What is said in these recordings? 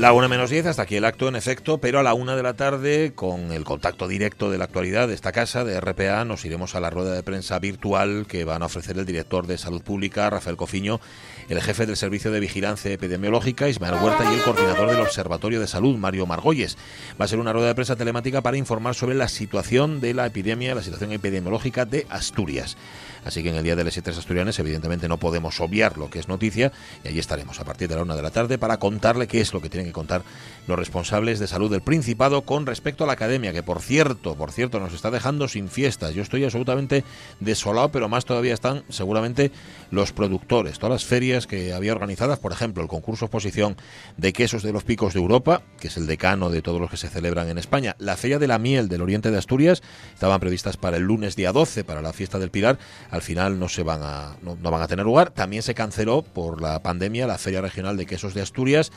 La una menos 10, hasta aquí el acto en efecto, pero a la una de la tarde, con el contacto directo de la actualidad de esta casa, de RPA, nos iremos a la rueda de prensa virtual que van a ofrecer el director de Salud Pública, Rafael Cofiño, el jefe del Servicio de Vigilancia Epidemiológica, Ismael Huerta, y el coordinador del Observatorio de Salud, Mario Margolles. Va a ser una rueda de prensa telemática para informar sobre la situación de la epidemia, la situación epidemiológica de Asturias. Así que en el Día de las Tres Asturianes, evidentemente, no podemos obviar lo que es noticia y allí estaremos a partir de la una de la tarde para contarle qué es lo que tienen que contar los responsables de salud del Principado con respecto a la academia, que por cierto, por cierto, nos está dejando sin fiestas. Yo estoy absolutamente desolado, pero más todavía están seguramente los productores, todas las ferias que había organizadas, por ejemplo, el concurso exposición de quesos de los picos de Europa, que es el decano de todos los que se celebran en España, la feria de la miel del oriente de Asturias, estaban previstas para el lunes día 12, para la fiesta del Pilar, al final no se van a no, van a tener lugar. También se canceló por la pandemia la Feria Regional de Quesos de Asturias.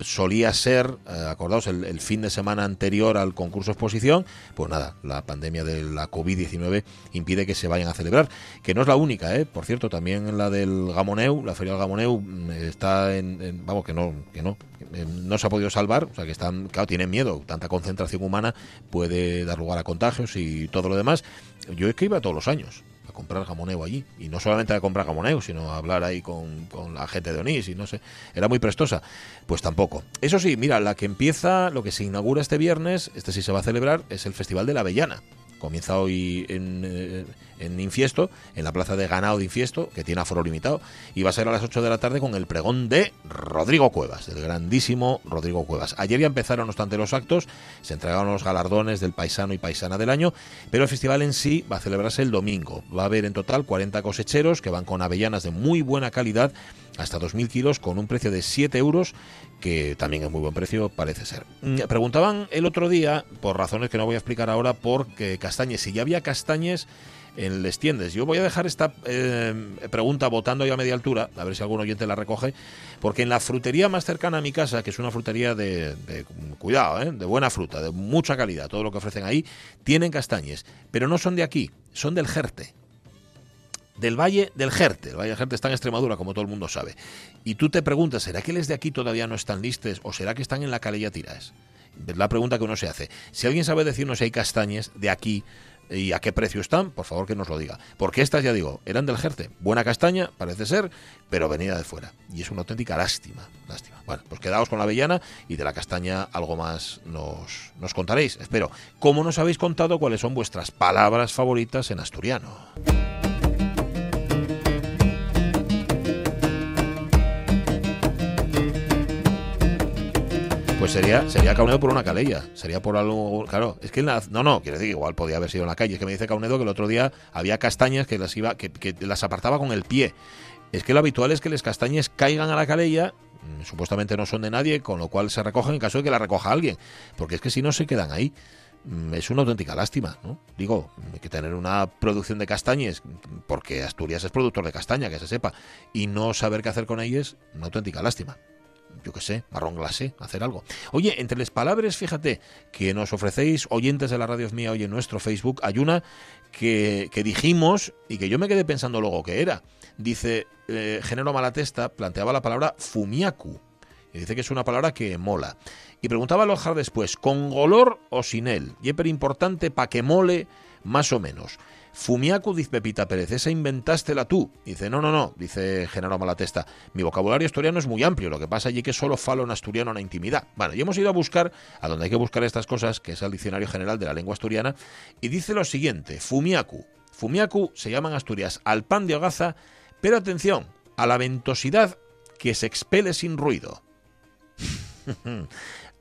Solía ser, eh, acordaos, el, fin de semana anterior al concurso exposición. Pues nada, la pandemia de la COVID-19 impide que se vayan a celebrar. Que no es la única, ¿eh? Por cierto, también la del Gamoneu, la Feria del Gamoneu, mm, está en, vamos, que no, que no, eh, no se ha podido salvar, o sea que están, claro, tienen miedo, tanta concentración humana puede dar lugar a contagios y todo lo demás. Yo es que todos los años comprar jamoneo allí. Y no solamente a comprar jamoneo, sino a hablar ahí con, con, la gente de Onís y no sé. Era muy prestosa. Pues tampoco. Eso sí, mira, la que empieza, lo que se inaugura este viernes, este sí se va a celebrar, es el Festival de la Avellana comienza hoy en, eh, en, Infiesto, en la plaza de ganado de Infiesto, que tiene aforo limitado, y va a ser a las 8 de la tarde con el pregón de Rodrigo Cuevas, el grandísimo Rodrigo Cuevas. Ayer ya empezaron, no obstante, los actos, se entregaron los galardones del paisano y paisana del año, pero el festival en sí va a celebrarse el domingo. Va a haber en total 40 cosecheros que van con avellanas de muy buena calidad, hasta 2.000 kilos, con un precio de 7 euros, que también es muy buen precio, parece ser. Preguntaban el otro día, por razones que no voy a explicar ahora, por castañes. Si ya había castañes en Les Tiendes. Yo voy a dejar esta eh, pregunta votando ya a media altura, a ver si algún oyente la recoge, porque en la frutería más cercana a mi casa, que es una frutería de, de cuidado, ¿eh? de buena fruta, de mucha calidad, todo lo que ofrecen ahí, tienen castañes, pero no son de aquí, son del Jerte del Valle del Jerte. El Valle del Jerte está en Extremadura, como todo el mundo sabe. Y tú te preguntas, ¿será que les de aquí todavía no están listes o será que están en la Calella Tiraes? Es la pregunta que uno se hace. Si alguien sabe decirnos si hay castañes de aquí y a qué precio están, por favor que nos lo diga. Porque estas, ya digo, eran del Jerte. Buena castaña, parece ser, pero venida de fuera. Y es una auténtica lástima. Lástima. Bueno, pues quedaos con la avellana y de la castaña algo más nos, nos contaréis. Espero. ¿Cómo nos habéis contado cuáles son vuestras palabras favoritas en asturiano? Sería, sería Caunedo por una calella, sería por algo, claro, es que no, no, quiere decir, igual podía haber sido en la calle, es que me dice Caunedo que el otro día había castañas que las iba, que, que las apartaba con el pie. Es que lo habitual es que las castañas caigan a la calella, mm, supuestamente no son de nadie, con lo cual se recogen en caso de que la recoja alguien, porque es que si no se quedan ahí mm, es una auténtica lástima, ¿no? Digo, hay que tener una producción de castañas, porque Asturias es productor de castaña, que se sepa, y no saber qué hacer con ellas, una auténtica lástima yo qué sé, marrón glacé, hacer algo. Oye, entre las palabras, fíjate, que nos ofrecéis oyentes de la radio mía hoy en nuestro Facebook, hay una que, que dijimos y que yo me quedé pensando luego que era. Dice, eh, Género Malatesta planteaba la palabra fumiaku. Y dice que es una palabra que mola. Y preguntaba a Lojar después, ¿con olor o sin él? Y es importante para que mole más o menos. Fumiacu, dice Pepita Pérez, esa inventástela tú. Dice, no, no, no, dice Genaro Malatesta. Mi vocabulario asturiano es muy amplio, lo que pasa allí que solo falo en asturiano en la intimidad. Bueno, y hemos ido a buscar, a donde hay que buscar estas cosas, que es el Diccionario General de la Lengua Asturiana, y dice lo siguiente, Fumiacu. Fumiacu se llama en Asturias al pan de hogaza, pero atención, a la ventosidad que se expele sin ruido.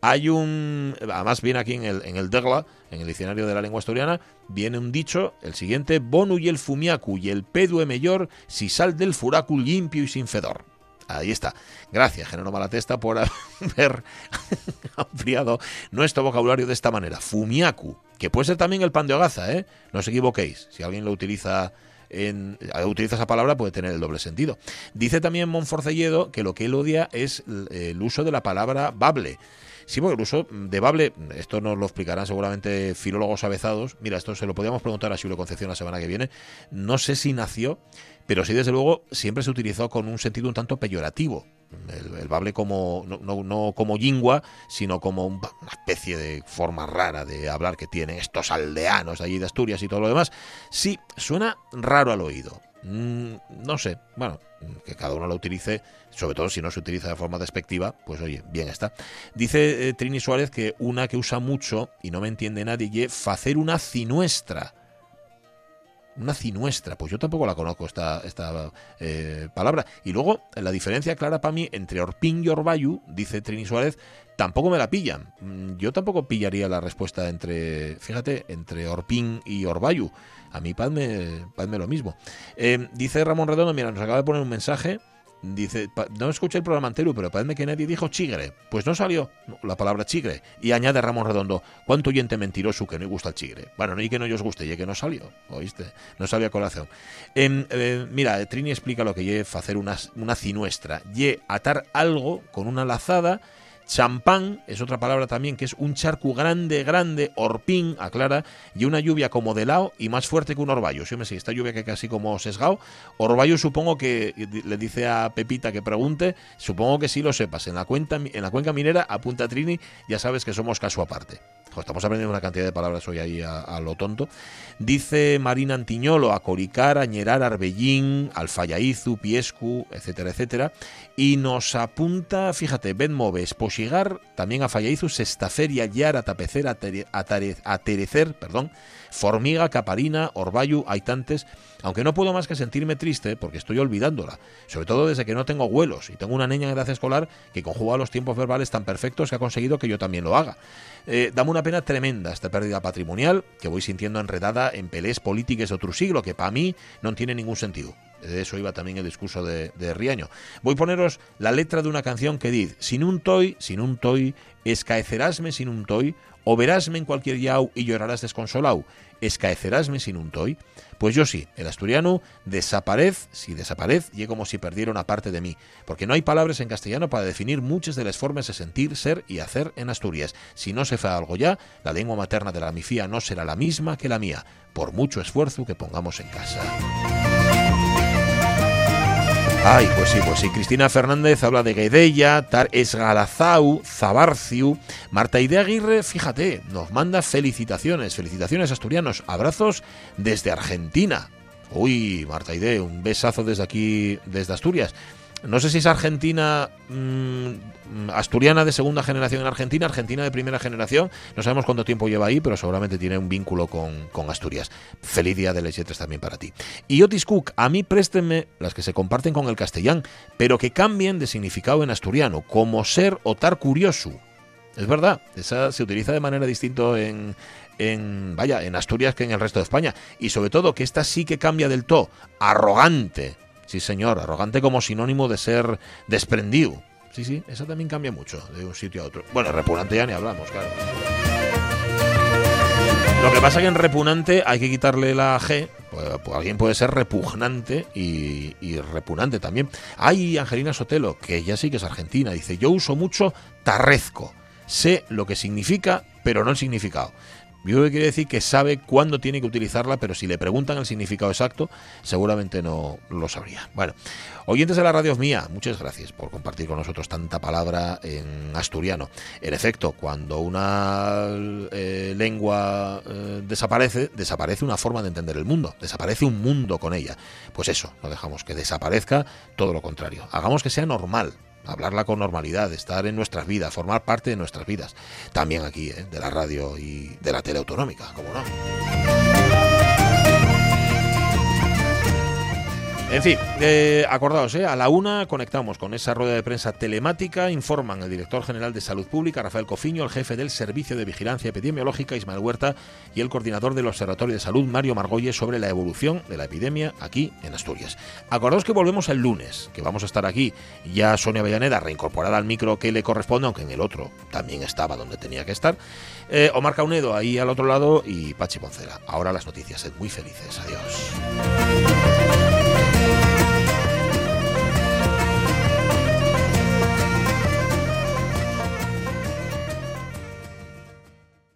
Hay un, además viene aquí en el, en el Degla, en el diccionario de la lengua asturiana, viene un dicho, el siguiente, bonu y el fumiacu y el pedue mayor si sal del furacu limpio y sin fedor. Ahí está. Gracias, Genero Malatesta, por haber ampliado nuestro vocabulario de esta manera. Fumiacu, que puede ser también el pan de hogaza, ¿eh? No os equivoquéis. Si alguien lo utiliza en, utiliza esa palabra puede tener el doble sentido. Dice también Monforcelledo que lo que él odia es el uso de la palabra bable. Sí, porque el uso de bable, esto nos lo explicarán seguramente filólogos avezados. Mira, esto se lo podíamos preguntar a Silvio Concepción la semana que viene. No sé si nació, pero sí, desde luego, siempre se utilizó con un sentido un tanto peyorativo. El, bable como no, no, como yingua, sino como una especie de forma rara de hablar que tienen estos aldeanos allí de Asturias y todo lo demás. Sí, suena raro al oído. Mm, no sé, bueno, que cada uno lo utilice, sobre todo si no se utiliza de forma despectiva, pues oye, bien está. Dice eh, Trini Suárez que una que usa mucho, y no me entiende nadie, es hacer una cinuestra. Una cinuestra, pues yo tampoco la conozco esta, esta eh, palabra. Y luego, la diferencia clara para mí entre Orpín y Orbayu, dice Trini Suárez, tampoco me la pillan. Mm, yo tampoco pillaría la respuesta entre, fíjate, entre Orpín y Orbayu. A mí padme, lo mismo. Eh, dice Ramón Redondo, mira, nos acaba de poner un mensaje. Dice, no escuché el programa entero, pero parece que nadie dijo chigre. Pues no salió la palabra chigre. Y añade Ramón Redondo, ¿cuánto oyente mentiroso que no gusta el chigre? Bueno, no y que no os guste, y que no salió, ¿oíste? No salió a colación. Em, eh, mira, Trini explica lo que lleva hacer una, una cinuestra. Ye atar algo con una lazada Champán es otra palabra también que es un charco grande, grande, orpín, aclara, y una lluvia como de lao y más fuerte que un orvallo. Si me sé, esta lluvia que casi como sesgao. Orvallo supongo que le dice a Pepita que pregunte, supongo que sí lo sepas. En la, cuenta, en la cuenca minera, apunta Trini, ya sabes que somos caso aparte. Estamos aprendiendo una cantidad de palabras hoy ahí a, lo tonto. Dice Marina Antiñolo, a Coricar, Añerar, Arbellín, Alfayaizu, Piescu, etcétera, etcétera. Y nos apunta, fíjate, Ben Moves, Posigar, también a Fallaizu, Sestaferia, Yar, Atapecer, Aterecer, perdón, Formiga, Caparina, Orbayu, Aitantes, aunque no puedo más que sentirme triste porque estoy olvidándola, sobre todo desde que no tengo vuelos y tengo una niña en edad escolar que conjuga los tiempos verbales tan perfectos que ha conseguido que yo también lo haga. Eh, dame una pena tremenda esta pérdida patrimonial que voy sintiendo enredada en peleas políticas otro siglo que para mí no tiene ningún sentido. De eso iba también el discurso de, Riaño. Voy a poneros la letra de una canción que dice, sin un toy, sin un toy, escaecerásme sin un toy, o verásme en cualquier yau y llorarás desconsolado, escaecerásme sin un toy. Pues yo sí, el asturiano desaparez, si desaparez, y como si perdiera una parte de mí, porque no hay palabras en castellano para definir muchas de las formas de sentir, ser y hacer en Asturias. Si no se fa algo ya, la lengua materna de la mifía no será la misma que la mía, por mucho esfuerzo que pongamos en casa. Ay, pues sí, pues sí. Cristina Fernández habla de Guedella, Tar Esgalazau, Zabarciu. Marta Idea Aguirre, fíjate, nos manda felicitaciones, felicitaciones asturianos, abrazos desde Argentina. Uy, Marta Ide, un besazo desde aquí, desde Asturias. No sé si es Argentina mm, asturiana de segunda generación en Argentina, Argentina de primera generación. No sabemos cuánto tiempo lleva ahí, pero seguramente tiene un vínculo con, Asturias. Feliz día de Lechetres también para ti. Y Otis Cook, a mí préstenme las que se comparten con el castellán, pero que cambien de significado en asturiano, como ser o tar curioso. Es verdad, esa se utiliza de manera distinta en, en, vaya, en Asturias que en el resto de España. Y sobre todo que esta sí que cambia del todo. Arrogante Sí, señor, arrogante como sinónimo de ser desprendido. Sí, sí, eso también cambia mucho de un sitio a otro. Bueno, repugnante ya ni hablamos, claro. Lo que pasa es que en repugnante hay que quitarle la G. Pues, pues alguien puede ser repugnante y, y, repugnante también. Hay Angelina Sotelo, que ya sí que es argentina, dice, yo uso mucho tarrezco. Sé lo que significa, pero no el significado. Yo quiere decir que sabe cuándo tiene que utilizarla, pero si le preguntan el significado exacto, seguramente no lo sabría. Bueno, oyentes de la radio mía, muchas gracias por compartir con nosotros tanta palabra en asturiano. En efecto, cuando una eh, lengua eh, desaparece, desaparece una forma de entender el mundo, desaparece un mundo con ella. Pues eso, no dejamos que desaparezca, todo lo contrario. Hagamos que sea normal, hablarla con normalidad, estar en nuestras vidas, formar parte de nuestras vidas. También aquí, ¿eh? de la radio y de la tele autonómica, como no. En fin, eh, acordaos, eh, a la una conectamos con esa rueda de prensa telemática. Informan el director general de Salud Pública, Rafael Cofiño, el jefe del Servicio de Vigilancia Epidemiológica, Ismael Huerta, y el coordinador del Observatorio de Salud, Mario Margolles, sobre la evolución de la epidemia aquí en Asturias. Acordaos que volvemos el lunes, que vamos a estar aquí. Ya Sonia Avellaneda reincorporada al micro que le corresponde, aunque en el otro también estaba donde tenía que estar. Eh, Omar Caunedo ahí al otro lado y Pachi Poncela. Ahora las noticias, sed muy felices. Adiós.